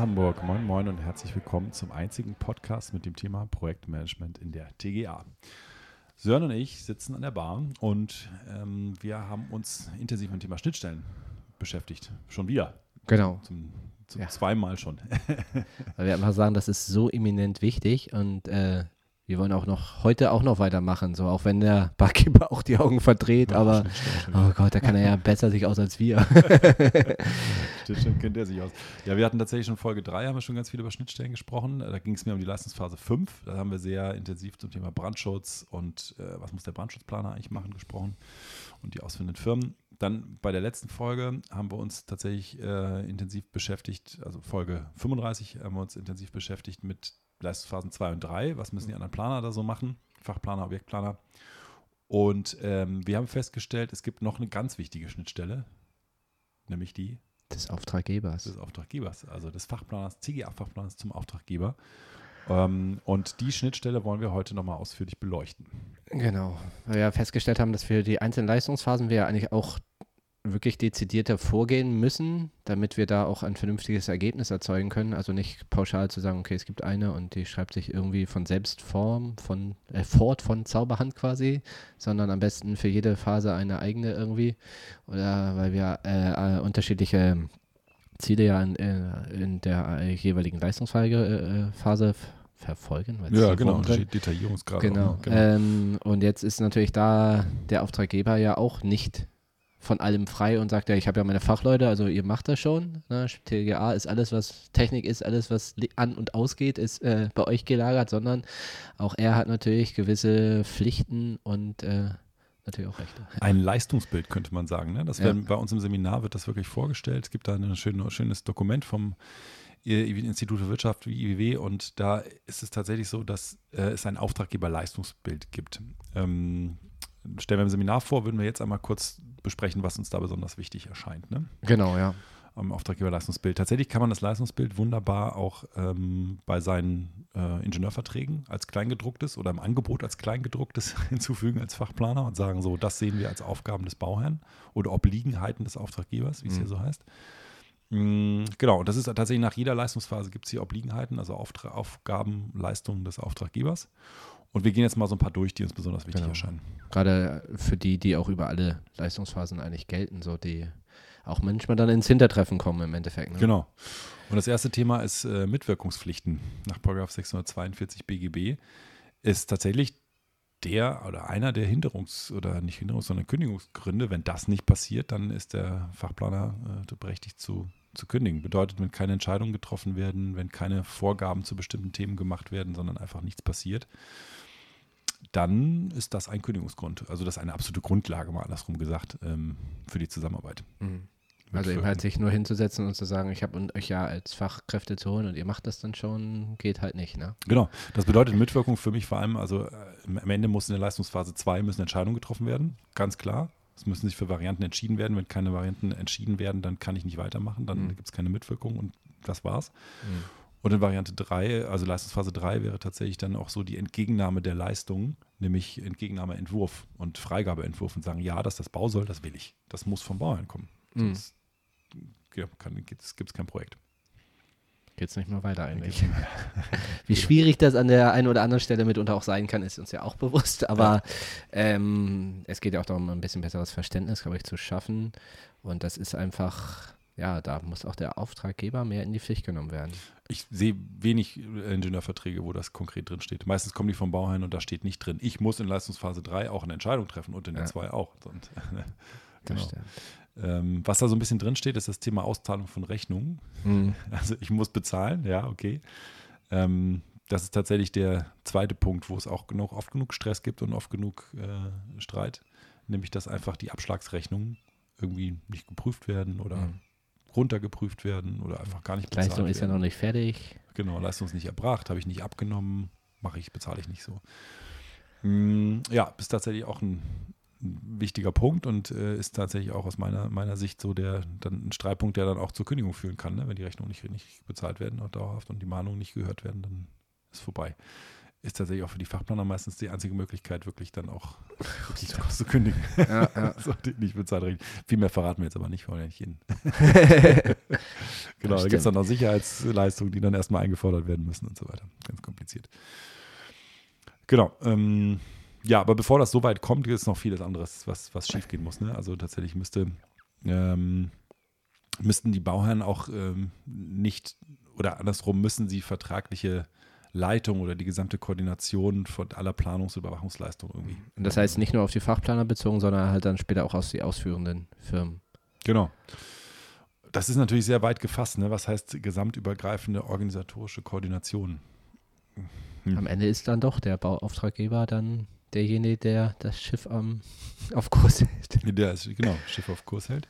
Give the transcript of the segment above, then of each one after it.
Hamburg, moin moin und herzlich willkommen zum einzigen Podcast mit dem Thema Projektmanagement in der TGA. Sören und ich sitzen an der Bar und ähm, wir haben uns intensiv mit dem Thema Schnittstellen beschäftigt. Schon wieder. Genau. Zum, zum ja. zweimal schon. Weil wir einfach sagen, das ist so eminent wichtig und äh, wir wollen auch noch heute auch noch weitermachen, so auch wenn der Barkeeper auch die Augen verdreht, ja, aber oh Gott, da kann er ja besser sich aus als wir. stimmt, kennt er sich aus. Ja, wir hatten tatsächlich schon Folge 3, haben wir schon ganz viel über Schnittstellen gesprochen. Da ging es mir um die Leistungsphase 5. Da haben wir sehr intensiv zum Thema Brandschutz und äh, was muss der Brandschutzplaner eigentlich machen gesprochen und die ausführenden Firmen. Dann bei der letzten Folge haben wir uns tatsächlich äh, intensiv beschäftigt, also Folge 35 haben wir uns intensiv beschäftigt mit Leistungsphasen 2 und 3. Was müssen die anderen Planer da so machen? Fachplaner, Objektplaner. Und ähm, wir haben festgestellt, es gibt noch eine ganz wichtige Schnittstelle, nämlich die des Auftraggebers. Des Auftraggebers, also des Fachplaners, CGA-Fachplaners zum Auftraggeber. Ähm, und die Schnittstelle wollen wir heute nochmal ausführlich beleuchten. Genau, weil wir festgestellt haben, dass für die einzelnen Leistungsphasen wir eigentlich auch wirklich dezidierter vorgehen müssen, damit wir da auch ein vernünftiges Ergebnis erzeugen können. Also nicht pauschal zu sagen, okay, es gibt eine und die schreibt sich irgendwie von selbst Form, von äh, fort von Zauberhand quasi, sondern am besten für jede Phase eine eigene irgendwie. Oder weil wir äh, äh, unterschiedliche Ziele ja in, äh, in der äh, jeweiligen Leistungsphase äh, verfolgen. Ja, genau, Detaillierungsgrad. Genau. genau. Ähm, und jetzt ist natürlich da der Auftraggeber ja auch nicht von allem frei und sagt, ja, ich habe ja meine Fachleute, also ihr macht das schon. Ne? TGA ist alles, was Technik ist, alles, was an und ausgeht, ist äh, bei euch gelagert, sondern auch er hat natürlich gewisse Pflichten und äh, natürlich auch Rechte. Ein Leistungsbild könnte man sagen. Ne? Das ja. werden, bei uns im Seminar wird das wirklich vorgestellt. Es gibt da ein schön, schönes Dokument vom Institut für Wirtschaft wie IWW und da ist es tatsächlich so, dass äh, es ein Auftraggeber-Leistungsbild gibt. Ähm, stellen wir im Seminar vor, würden wir jetzt einmal kurz besprechen, was uns da besonders wichtig erscheint. Ne? Genau, ja. Am Auftraggeberleistungsbild. Tatsächlich kann man das Leistungsbild wunderbar auch ähm, bei seinen äh, Ingenieurverträgen als Kleingedrucktes oder im Angebot als Kleingedrucktes hinzufügen als Fachplaner und sagen, so, das sehen wir als Aufgaben des Bauherrn oder Obliegenheiten des Auftraggebers, wie es mhm. hier so heißt. Mhm, genau, und das ist tatsächlich nach jeder Leistungsphase gibt es hier Obliegenheiten, also Auftra Aufgaben, Leistungen des Auftraggebers. Und wir gehen jetzt mal so ein paar durch, die uns besonders wichtig genau. erscheinen. Gerade für die, die auch über alle Leistungsphasen eigentlich gelten, so die auch manchmal dann ins Hintertreffen kommen im Endeffekt. Ne? Genau. Und das erste Thema ist äh, Mitwirkungspflichten nach 642 BGB. Ist tatsächlich der oder einer der Hinderungs- oder nicht Hinderungs-, sondern Kündigungsgründe. Wenn das nicht passiert, dann ist der Fachplaner äh, berechtigt zu, zu kündigen. Bedeutet, wenn keine Entscheidungen getroffen werden, wenn keine Vorgaben zu bestimmten Themen gemacht werden, sondern einfach nichts passiert, dann ist das ein Kündigungsgrund. Also das ist eine absolute Grundlage, mal andersrum gesagt, ähm, für die Zusammenarbeit. Mhm. Also eben halt sich nur hinzusetzen und zu sagen, ich habe euch ja als Fachkräfte zu holen und ihr macht das dann schon, geht halt nicht, ne? Genau. Das bedeutet Mitwirkung für mich vor allem, also äh, am Ende muss in der Leistungsphase 2 müssen Entscheidungen getroffen werden, ganz klar. Es müssen sich für Varianten entschieden werden. Wenn keine Varianten entschieden werden, dann kann ich nicht weitermachen, dann mhm. gibt es keine Mitwirkung und das war's. Mhm. Und in Variante 3, also Leistungsphase 3, wäre tatsächlich dann auch so die Entgegennahme der Leistung, nämlich Entgegennahmeentwurf und Freigabeentwurf und sagen, ja, dass das Bau soll, das will ich. Das muss vom Bauherrn kommen. Mhm. Sonst ja, gibt es kein Projekt. Geht es nicht mehr weiter eigentlich. Wie schwierig das an der einen oder anderen Stelle mitunter auch sein kann, ist uns ja auch bewusst. Aber ja. ähm, es geht ja auch darum, ein bisschen besseres Verständnis, glaube ich, zu schaffen. Und das ist einfach ja, da muss auch der Auftraggeber mehr in die Pflicht genommen werden. Ich sehe wenig Ingenieurverträge, wo das konkret drin steht. Meistens kommen die vom Bauherrn und da steht nicht drin. Ich muss in Leistungsphase 3 auch eine Entscheidung treffen und in der 2 auch. Und, genau. Ähm, was da so ein bisschen drin steht, ist das Thema Auszahlung von Rechnungen. Mhm. Also ich muss bezahlen, ja, okay. Ähm, das ist tatsächlich der zweite Punkt, wo es auch genug, oft genug Stress gibt und oft genug äh, Streit, nämlich dass einfach die Abschlagsrechnungen irgendwie nicht geprüft werden oder mhm runtergeprüft werden oder einfach gar nicht bezahlt Leistung ist werden. ja noch nicht fertig. Genau, Leistung ist nicht erbracht, habe ich nicht abgenommen, mache ich, bezahle ich nicht so. Hm, ja, ist tatsächlich auch ein wichtiger Punkt und äh, ist tatsächlich auch aus meiner, meiner Sicht so der dann ein Streitpunkt, der dann auch zur Kündigung führen kann, ne? wenn die Rechnungen nicht, nicht bezahlt werden und dauerhaft und die Mahnungen nicht gehört werden, dann ist vorbei ist tatsächlich auch für die Fachplaner meistens die einzige Möglichkeit, wirklich dann auch wirklich zu kündigen. Ja, ja. so, nicht bezahlt reden. Viel mehr verraten wir jetzt aber nicht, wollen ja nicht jeden. Genau, da gibt es dann noch Sicherheitsleistungen, die dann erstmal eingefordert werden müssen und so weiter. Ganz kompliziert. Genau. Ähm, ja, aber bevor das so weit kommt, gibt es noch vieles anderes, was, was schiefgehen muss. Ne? Also tatsächlich müsste, ähm, müssten die Bauherren auch ähm, nicht, oder andersrum, müssen sie vertragliche Leitung oder die gesamte Koordination von aller Planungs- und Überwachungsleistung irgendwie. Und das heißt nicht nur auf die Fachplaner bezogen, sondern halt dann später auch aus die ausführenden Firmen. Genau. Das ist natürlich sehr weit gefasst. Ne? Was heißt gesamtübergreifende organisatorische Koordination? Hm. Am Ende ist dann doch der Bauauftraggeber dann derjenige, der das Schiff am, auf Kurs hält. Der ist, genau, Schiff auf Kurs hält.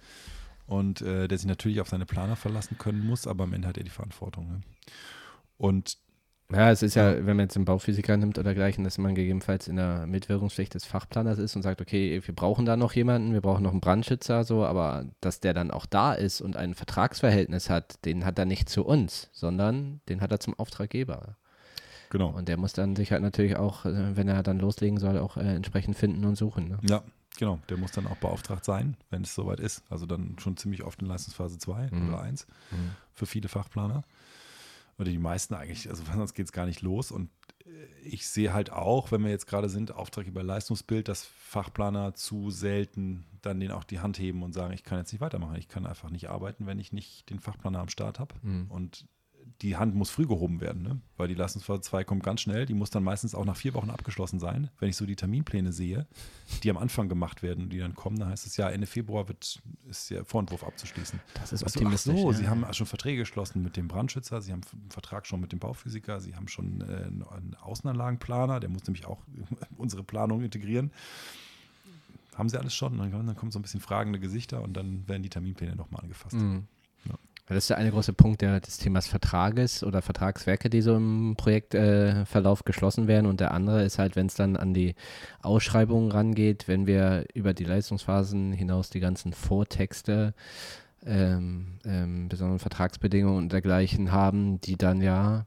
Und äh, der sich natürlich auf seine Planer verlassen können muss, aber am Ende hat er die Verantwortung. Ne? Und Ja, es ist ja, wenn man jetzt einen Bauphysiker nimmt oder gleichen, dass man gegebenenfalls in der Mitwirkungspflicht des Fachplaners ist und sagt, okay, wir brauchen da noch jemanden, wir brauchen noch einen Brandschützer, so, aber dass der dann auch da ist und ein Vertragsverhältnis hat, den hat er nicht zu uns, sondern den hat er zum Auftraggeber. Genau. Und der muss dann sich halt natürlich auch, äh, wenn er dann loslegen soll, auch äh, entsprechend finden und suchen. Ne? Ja, genau. Der muss dann auch beauftragt sein, wenn es soweit ist. Also dann schon ziemlich oft in Leistungsphase 2 Mhm. oder 1 Mhm. für viele Fachplaner. Oder die meisten eigentlich, also sonst geht es gar nicht los. Und äh, ich sehe halt auch, wenn wir jetzt gerade sind, Auftraggeber Leistungsbild, dass Fachplaner zu selten dann den auch die Hand heben und sagen, ich kann jetzt nicht weitermachen. Ich kann einfach nicht arbeiten, wenn ich nicht den Fachplaner am Start habe. Mhm. Und die Hand muss früh gehoben werden, ne? weil die Leistungsphase 2 kommt ganz schnell. Die muss dann meistens auch nach vier Wochen abgeschlossen sein. Wenn ich so die Terminpläne sehe, die am Anfang gemacht werden, die dann kommen, dann heißt es ja, Ende Februar wird, ist der Vorentwurf abzuschließen. Das ist Weißt du, ach optimistisch. so, ja. Sie haben schon Verträge geschlossen mit dem Brandschützer, Sie haben einen Vertrag schon mit dem Bauphysiker, Sie haben schon äh, einen Außenanlagenplaner, der muss nämlich auch unsere Planung integrieren. Haben Sie alles schon? Dann, dann kommen so ein bisschen fragende Gesichter und dann werden die Terminpläne nochmal angefasst. Mhm. Das ist der eine große Punkt der, des Themas Vertrages oder Vertragswerke, die so im Projektverlauf äh, geschlossen werden. Und der andere ist halt, wenn es dann an die Ausschreibungen rangeht, wenn wir über die Leistungsphasen hinaus die ganzen Vortexte, ähm, ähm, besonderen Vertragsbedingungen und dergleichen haben, die dann ja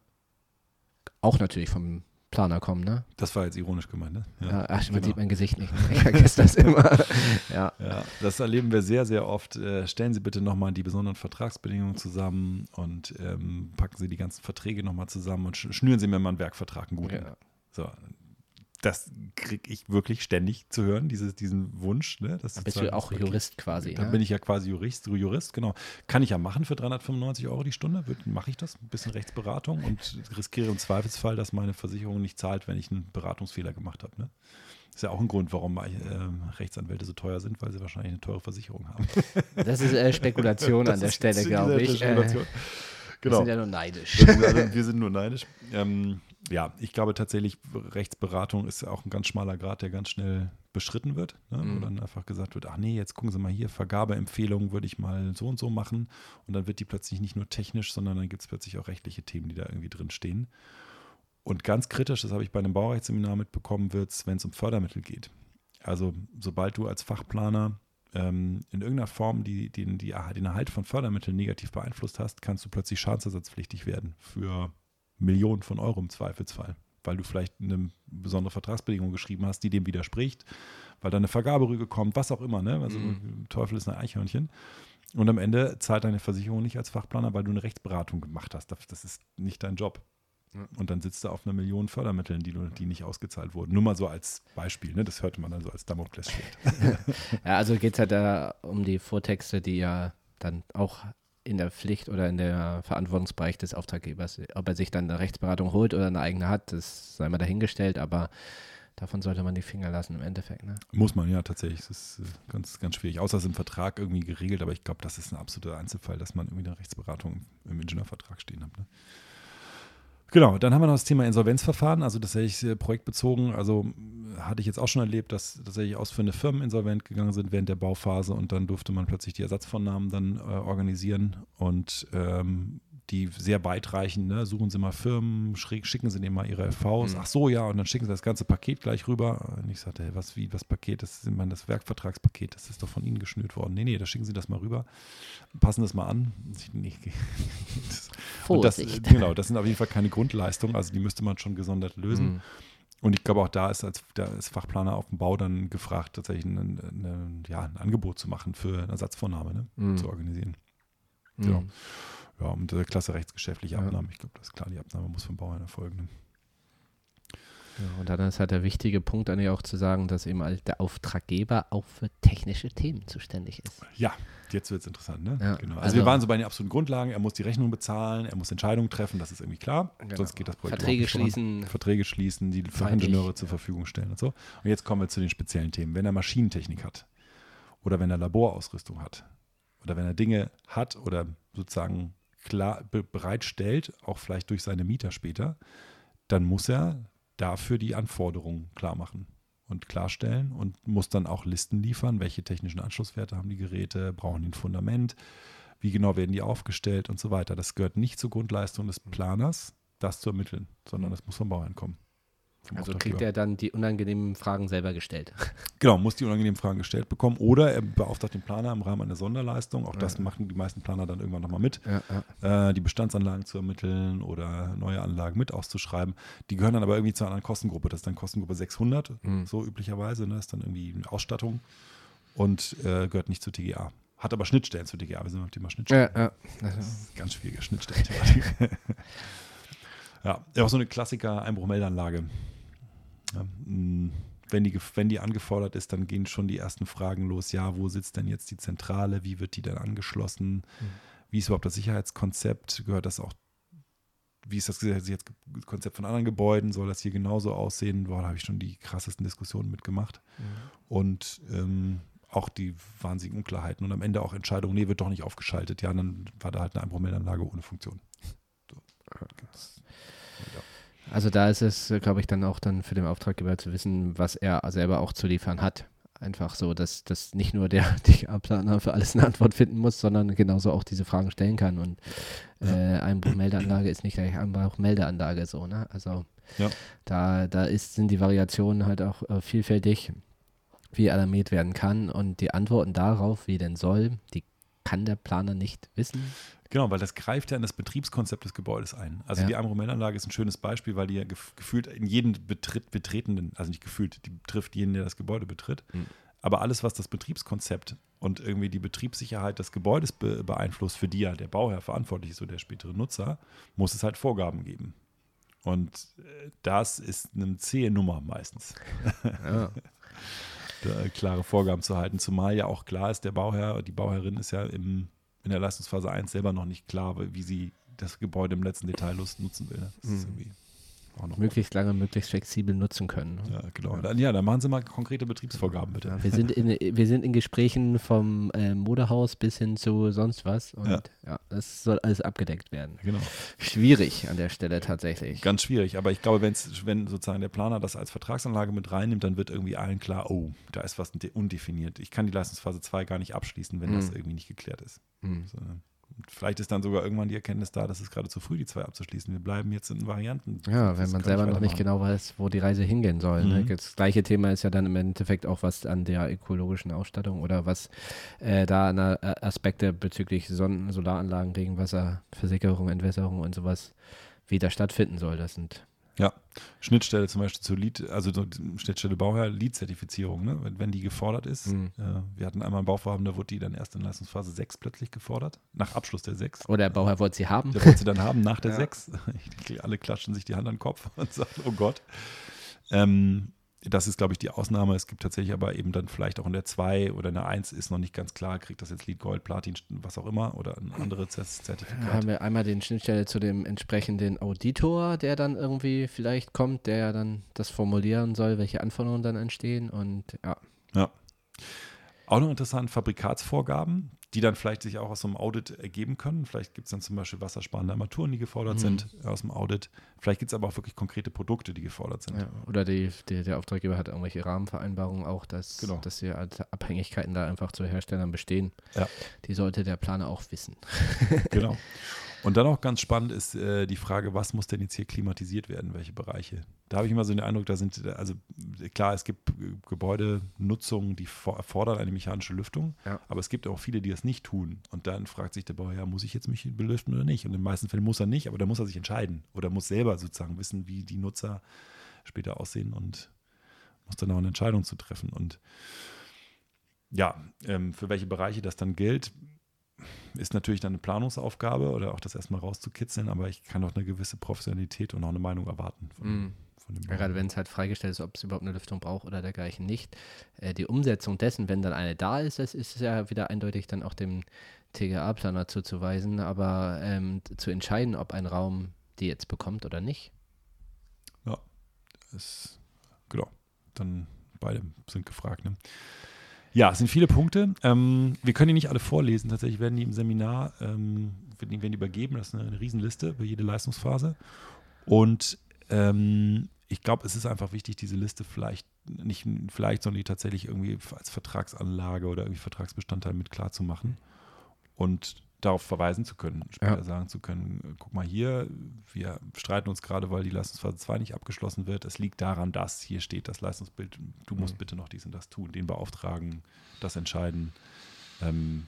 auch natürlich vom Planer kommen, ne? Das war jetzt ironisch gemeint, ne? Ja, ach, man genau. sieht mein Gesicht nicht. Ich vergesse das immer. ja. Ja, das erleben wir sehr, sehr oft. Äh, stellen Sie bitte nochmal die besonderen Vertragsbedingungen zusammen und ähm, packen Sie die ganzen Verträge nochmal zusammen und sch schnüren Sie mir mal einen Werkvertrag, einen guten. Ja. So. Das kriege ich wirklich ständig zu hören, dieses, diesen Wunsch. Ne? Das Da zu bist du auch das wirklich- Jurist quasi. Da ne? bin ich ja quasi Jurist, Jurist, genau. Kann ich ja machen für 395 Euro die Stunde, mache ich das, ein bisschen Rechtsberatung und riskiere im Zweifelsfall, dass meine Versicherung nicht zahlt, wenn ich einen Beratungsfehler gemacht habe. Ne? Ist ja auch ein Grund, warum ähm, Rechtsanwälte so teuer sind, weil sie wahrscheinlich eine teure Versicherung haben. Das ist äh, Spekulation an Das der Stelle, glaube ich. Äh, Spekulation. Wir Genau. sind ja nur neidisch. Wir sind, also, wir sind nur neidisch. Ähm, ja, ich glaube tatsächlich, Rechtsberatung ist auch ein ganz schmaler Grad, der ganz schnell beschritten wird. Ne? Mhm. Wo dann einfach gesagt wird, ach nee, jetzt gucken Sie mal hier, Vergabeempfehlungen würde ich mal so und so machen. Und dann wird die plötzlich nicht nur technisch, sondern dann gibt es plötzlich auch rechtliche Themen, die da irgendwie drin stehen. Und ganz kritisch, das habe ich bei einem Baurechtsseminar mitbekommen, wird es, wenn es um Fördermittel geht. Also sobald du als Fachplaner ähm, in irgendeiner Form die, die, die, den Erhalt von Fördermitteln negativ beeinflusst hast, kannst du plötzlich schadensersatzpflichtig werden für Millionen von Euro im Zweifelsfall, weil du vielleicht eine besondere Vertragsbedingung geschrieben hast, die dem widerspricht, weil da eine Vergaberüge kommt, was auch immer. Ne? Also Mhm. Teufel ist ein Eichhörnchen. Und am Ende zahlt deine Versicherung nicht als Fachplaner, weil du eine Rechtsberatung gemacht hast. Das, ist nicht dein Job. Ja. Und dann sitzt du auf einer Million Fördermitteln, die, die nicht ausgezahlt wurden. Nur mal so als Beispiel. Ne? Das hörte man dann so als Damoklesschwert. Ja, also geht es halt da um die Vortexte, die ja dann auch in der Pflicht oder in der Verantwortungsbereich des Auftraggebers, ob er sich dann eine Rechtsberatung holt oder eine eigene hat, das sei mal dahingestellt, aber davon sollte man die Finger lassen im Endeffekt. Ne? Muss man, ja, tatsächlich. Das ist äh, ganz, ganz schwierig. Außer es ist im Vertrag irgendwie geregelt, aber ich glaube, das ist ein absoluter Einzelfall, dass man irgendwie eine Rechtsberatung im Ingenieurvertrag stehen hat. Ne? Genau, dann haben wir noch das Thema Insolvenzverfahren, also tatsächlich äh, projektbezogen. Also hatte ich jetzt auch schon erlebt, dass tatsächlich ausführende Firmen insolvent gegangen sind während der Bauphase und dann durfte man plötzlich die Ersatzvornahmen dann äh, organisieren und ähm, die sehr weitreichend, ne? suchen Sie mal Firmen, schicken Sie denen mal Ihre FVs. Mhm. Ach so, ja, und dann schicken Sie das ganze Paket gleich rüber. Und ich sagte, hey, was, wie, was Paket? Das ist immer das Werkvertragspaket, das ist doch von Ihnen geschnürt worden. Nee, nee, da schicken Sie das mal rüber. Passen das mal an. Und das, Vorsicht. genau, das sind auf jeden Fall keine Grundleistungen, also die müsste man schon gesondert lösen. Mhm. Und ich glaube, auch da ist als da ist Fachplaner auf dem Bau dann gefragt, tatsächlich ein, ein, ja, ein Angebot zu machen für eine Ersatzvornahme, ne? Mhm. zu organisieren. Mhm. Ja. Ja, und der Klasse rechtsgeschäftliche Abnahme. Ich glaube, das ist klar, die Abnahme muss vom Bauherrn erfolgen. Ja, und dann ist halt der wichtige Punkt eigentlich auch zu sagen, dass eben halt der Auftraggeber auch für technische Themen zuständig ist. Ja, jetzt wird es interessant, ne? Ja, genau. Also, also- wir waren so bei den absoluten Grundlagen. Er muss die Rechnung bezahlen, er muss Entscheidungen treffen, das ist irgendwie klar. Genau. Sonst geht das Projekt Verträge nicht voran. schließen. Verträge schließen, die Zeitig, Fachingenieure zur. Verfügung stellen und so. Und jetzt kommen wir zu den speziellen Themen. Wenn er Maschinentechnik hat oder wenn er Laborausrüstung hat oder wenn er Dinge hat oder sozusagen klar be bereitstellt, auch vielleicht durch seine Mieter später, dann muss er dafür die Anforderungen klar machen und klarstellen und muss dann auch Listen liefern, welche technischen Anschlusswerte haben die Geräte, brauchen die ein Fundament, wie genau werden die aufgestellt und so weiter. Das gehört nicht zur Grundleistung des Planers, das zu ermitteln, sondern das muss vom Bauherrn kommen. Also kriegt er dann die unangenehmen Fragen selber gestellt. Genau, muss die unangenehmen Fragen gestellt bekommen. Oder er beauftragt den Planer im Rahmen einer Sonderleistung. Auch das Ja. machen die meisten Planer dann irgendwann nochmal mit, Ja, ja. äh, die Bestandsanlagen zu ermitteln oder neue Anlagen mit auszuschreiben. Die gehören dann aber irgendwie zu einer anderen Kostengruppe. Das ist dann Kostengruppe 600, Mhm. so üblicherweise. Ne? Das ist dann irgendwie eine Ausstattung und äh, gehört nicht zu TGA. Hat aber Schnittstellen zu TGA. Wir sind beim Thema Schnittstellen. Ja, ja. Das ist ganz schwierige Schnittstellenthematik. ja, auch so eine Klassiker-Einbruchmeldeanlage. Ja, mh, wenn, die, wenn die angefordert ist, dann gehen schon die ersten Fragen los. Ja, wo sitzt denn jetzt die Zentrale? Wie wird die denn angeschlossen? Wie ist überhaupt das Sicherheitskonzept? Gehört das auch? Wie ist das Sicherheitskonzept von anderen Gebäuden? Soll das hier genauso aussehen? Boah, da habe ich schon die krassesten Diskussionen mitgemacht. Und ähm, auch die wahnsinnigen Unklarheiten und am Ende auch Entscheidungen, nee, wird doch nicht aufgeschaltet. Ja, dann war da halt eine Einbruchmeldeanlage ohne Funktion. So. Also da ist es, glaube ich, dann auch dann für den Auftraggeber zu wissen, was er selber auch zu liefern hat. Einfach so, dass, dass nicht nur der DGA-Planer für alles eine Antwort finden muss, sondern genauso auch diese Fragen stellen kann. Und äh, Einbruchmeldeanlage ist nicht gleich Einbruchmeldeanlage so, ne? Also Ja. da, da ist, sind die Variationen halt auch äh, vielfältig, wie alarmiert werden kann. Und die Antworten darauf, wie denn soll, die kann der Planer nicht wissen. Genau, weil das greift ja in das Betriebskonzept des Gebäudes ein. Also Ja. die Einbruchmeldeanlage ist ein schönes Beispiel, weil die ja gef gefühlt in jeden Betritt, Betretenden, also nicht gefühlt, die betrifft jeden, der das Gebäude betritt. Mhm. Aber alles, was das Betriebskonzept und irgendwie die Betriebssicherheit des Gebäudes be beeinflusst, für die ja der Bauherr verantwortlich ist oder der spätere Nutzer, muss es halt Vorgaben geben. Und äh, das ist eine zähe Nummer meistens. Ja. da klare Vorgaben zu halten. Zumal ja auch klar ist, der Bauherr, die Bauherrin ist ja im, in der Leistungsphase 1 selber noch nicht klar, wie sie das Gebäude im letzten Detail nutzen will. ne? Das ist Mhm. irgendwie auch noch Möglichst lange, möglichst flexibel nutzen können. Ja, genau. Dann, ja, dann machen Sie mal konkrete Betriebsvorgaben, bitte. Ja, wir, sind in, wir sind in Gesprächen vom äh, Modehaus bis hin zu sonst was und Ja. ja. das soll alles abgedeckt werden. Genau. Schwierig an der Stelle tatsächlich. Ganz schwierig, aber ich glaube, wenn's, wenn sozusagen der Planer das als Vertragsanlage mit reinnimmt, dann wird irgendwie allen klar, oh, da ist was de- undefiniert. Ich kann die Leistungsphase 2 gar nicht abschließen, wenn das Mhm. irgendwie nicht geklärt ist. Hm. So, ne? Vielleicht ist dann sogar irgendwann die Erkenntnis da, dass es gerade zu früh, die zwei abzuschließen. Wir bleiben jetzt in Varianten. Ja, Das wenn man kann selber noch nicht genau weiß, wo die Reise hingehen soll. Ne? Mhm. Das gleiche Thema ist ja dann im Endeffekt auch was an der ökologischen Ausstattung oder was äh, da an äh, Aspekte bezüglich Sonnen Solaranlagen, Regenwasser, Versickerung, Entwässerung und sowas wieder stattfinden soll. Das sind Schnittstelle zum Beispiel zur Lead, also Schnittstelle Bauherr, Lead-Zertifizierung, ne? wenn, wenn die gefordert ist. Mhm. Äh, wir hatten einmal ein Bauvorhaben, da wurde die dann erst in Leistungsphase 6 plötzlich gefordert, nach Abschluss der 6. oder der Bauherr wollte sie haben. Der wollte sie dann haben nach der Ja. 6. Alle klatschen sich die Hand an den Kopf und sagen, oh Gott. Ähm, das ist, glaube ich, die Ausnahme. Es gibt tatsächlich aber eben dann vielleicht auch in der 2 oder in der 1 ist noch nicht ganz klar, kriegt das jetzt Lead Gold, Platin, was auch immer oder ein anderes Da Zertifikat. haben wir einmal den Schnittstelle zu dem entsprechenden Auditor, der dann irgendwie vielleicht kommt, der dann das formulieren soll, welche Anforderungen dann entstehen und ja. Auch noch interessant, Fabrikatsvorgaben, die dann vielleicht sich auch aus so einem Audit ergeben können. Vielleicht gibt es dann zum Beispiel wassersparende Armaturen, die gefordert Mhm. sind aus dem Audit. Vielleicht gibt es aber auch wirklich konkrete Produkte, die gefordert sind. ja. Oder die, die, der Auftraggeber hat irgendwelche Rahmenvereinbarungen auch, dass, Genau. dass die Abhängigkeiten da einfach zu Herstellern bestehen. Ja. Die sollte der Planer auch wissen. Genau. Und dann auch ganz spannend ist äh, die Frage, was muss denn jetzt hier klimatisiert werden, welche Bereiche? Da habe ich immer so den Eindruck, da sind, also klar, es gibt äh, Gebäudenutzungen, die for- erfordern eine mechanische Lüftung, Ja. aber es gibt auch viele, die das nicht tun. Und dann fragt sich der Bauer, ja, muss ich jetzt mich belüften oder nicht? Und in den meisten Fällen muss er nicht, aber da muss er sich entscheiden oder muss selber sozusagen wissen, wie die Nutzer später aussehen und muss dann auch eine Entscheidung zu treffen. Und ja, ähm, für welche Bereiche das dann gilt, ist natürlich dann eine Planungsaufgabe oder auch das erstmal rauszukitzeln, aber ich kann auch eine gewisse Professionalität und auch eine Meinung erwarten. Von, Mm. von dem Ja, Gerade wenn es halt freigestellt ist, ob es überhaupt eine Lüftung braucht oder dergleichen nicht. Äh, die Umsetzung dessen, wenn dann eine da ist, das ist ja wieder eindeutig dann auch dem TGA-Planer zuzuweisen, aber ähm, zu entscheiden, ob ein Raum die jetzt bekommt oder nicht. ist, genau, dann beide sind gefragt. Ne? Ja, es sind viele Punkte. Ähm, wir können die nicht alle vorlesen. Tatsächlich werden die im Seminar ähm, werden die, übergeben. Das ist eine, eine Riesenliste über jede Leistungsphase. Und ähm, ich glaube, es ist einfach wichtig, diese Liste vielleicht nicht vielleicht, sondern die tatsächlich irgendwie als Vertragsanlage oder irgendwie Vertragsbestandteil mit klar zu machen und darauf verweisen zu können, später Ja. sagen zu können, äh, guck mal hier, wir streiten uns gerade, weil die Leistungsphase 2 nicht abgeschlossen wird. Es liegt daran, dass hier steht das Leistungsbild, du musst Mhm. bitte noch dies und das tun, den beauftragen, das entscheiden, ähm,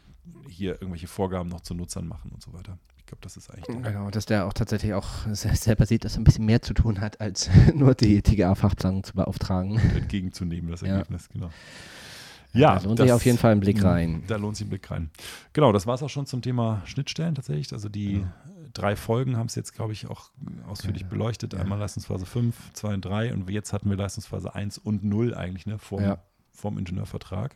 hier irgendwelche Vorgaben noch zu Nutzern machen und so weiter. Ich glaube, das ist eigentlich der, Genau, dass der auch tatsächlich auch se- selber sieht, dass er ein bisschen mehr zu tun hat, als nur die TGA-Fachplanung zu beauftragen. entgegenzunehmen, das Ja. Ergebnis, genau. da lohnt sich auf jeden Fall ein Blick mh, rein. Da lohnt sich ein Blick rein. Genau, das war es auch schon zum Thema Schnittstellen tatsächlich. Also die Ja. drei Folgen haben es jetzt, glaube ich, auch ausführlich Ja. beleuchtet. Ja. Einmal Leistungsphase 5, 2 und 3 und jetzt hatten wir Leistungsphase 1 und 0 eigentlich, ne, vorm, Ja. vorm Ingenieurvertrag.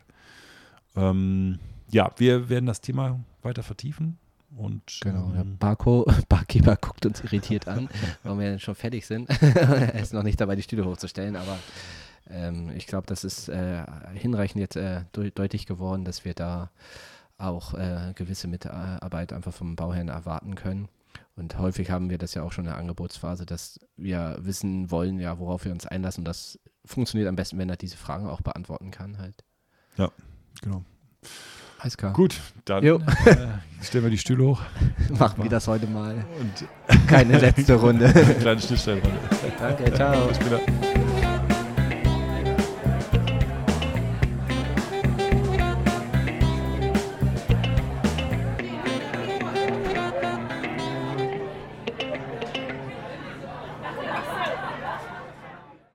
Ähm, ja, wir werden das Thema weiter vertiefen und Genau, der ähm, Barco, Barkeeper guckt uns irritiert an, warum wir schon fertig sind. er ist noch nicht dabei, die Stühle hochzustellen, aber ähm, ich glaube, das ist äh, hinreichend jetzt äh, deu- deutlich geworden, dass wir da auch äh, gewisse Mitarbeit einfach vom Bauherrn erwarten können. Und häufig haben wir das ja auch schon in der Angebotsphase, dass wir wissen wollen, ja, worauf wir uns einlassen. Das funktioniert am besten, wenn er diese Fragen auch beantworten kann halt. genau. Alles klar. Gut, dann äh, stellen wir die Stühle hoch Machen wir das heute mal. und Keine letzte Runde. kleine Schnittstellenrunde. Danke, ciao. Bis später.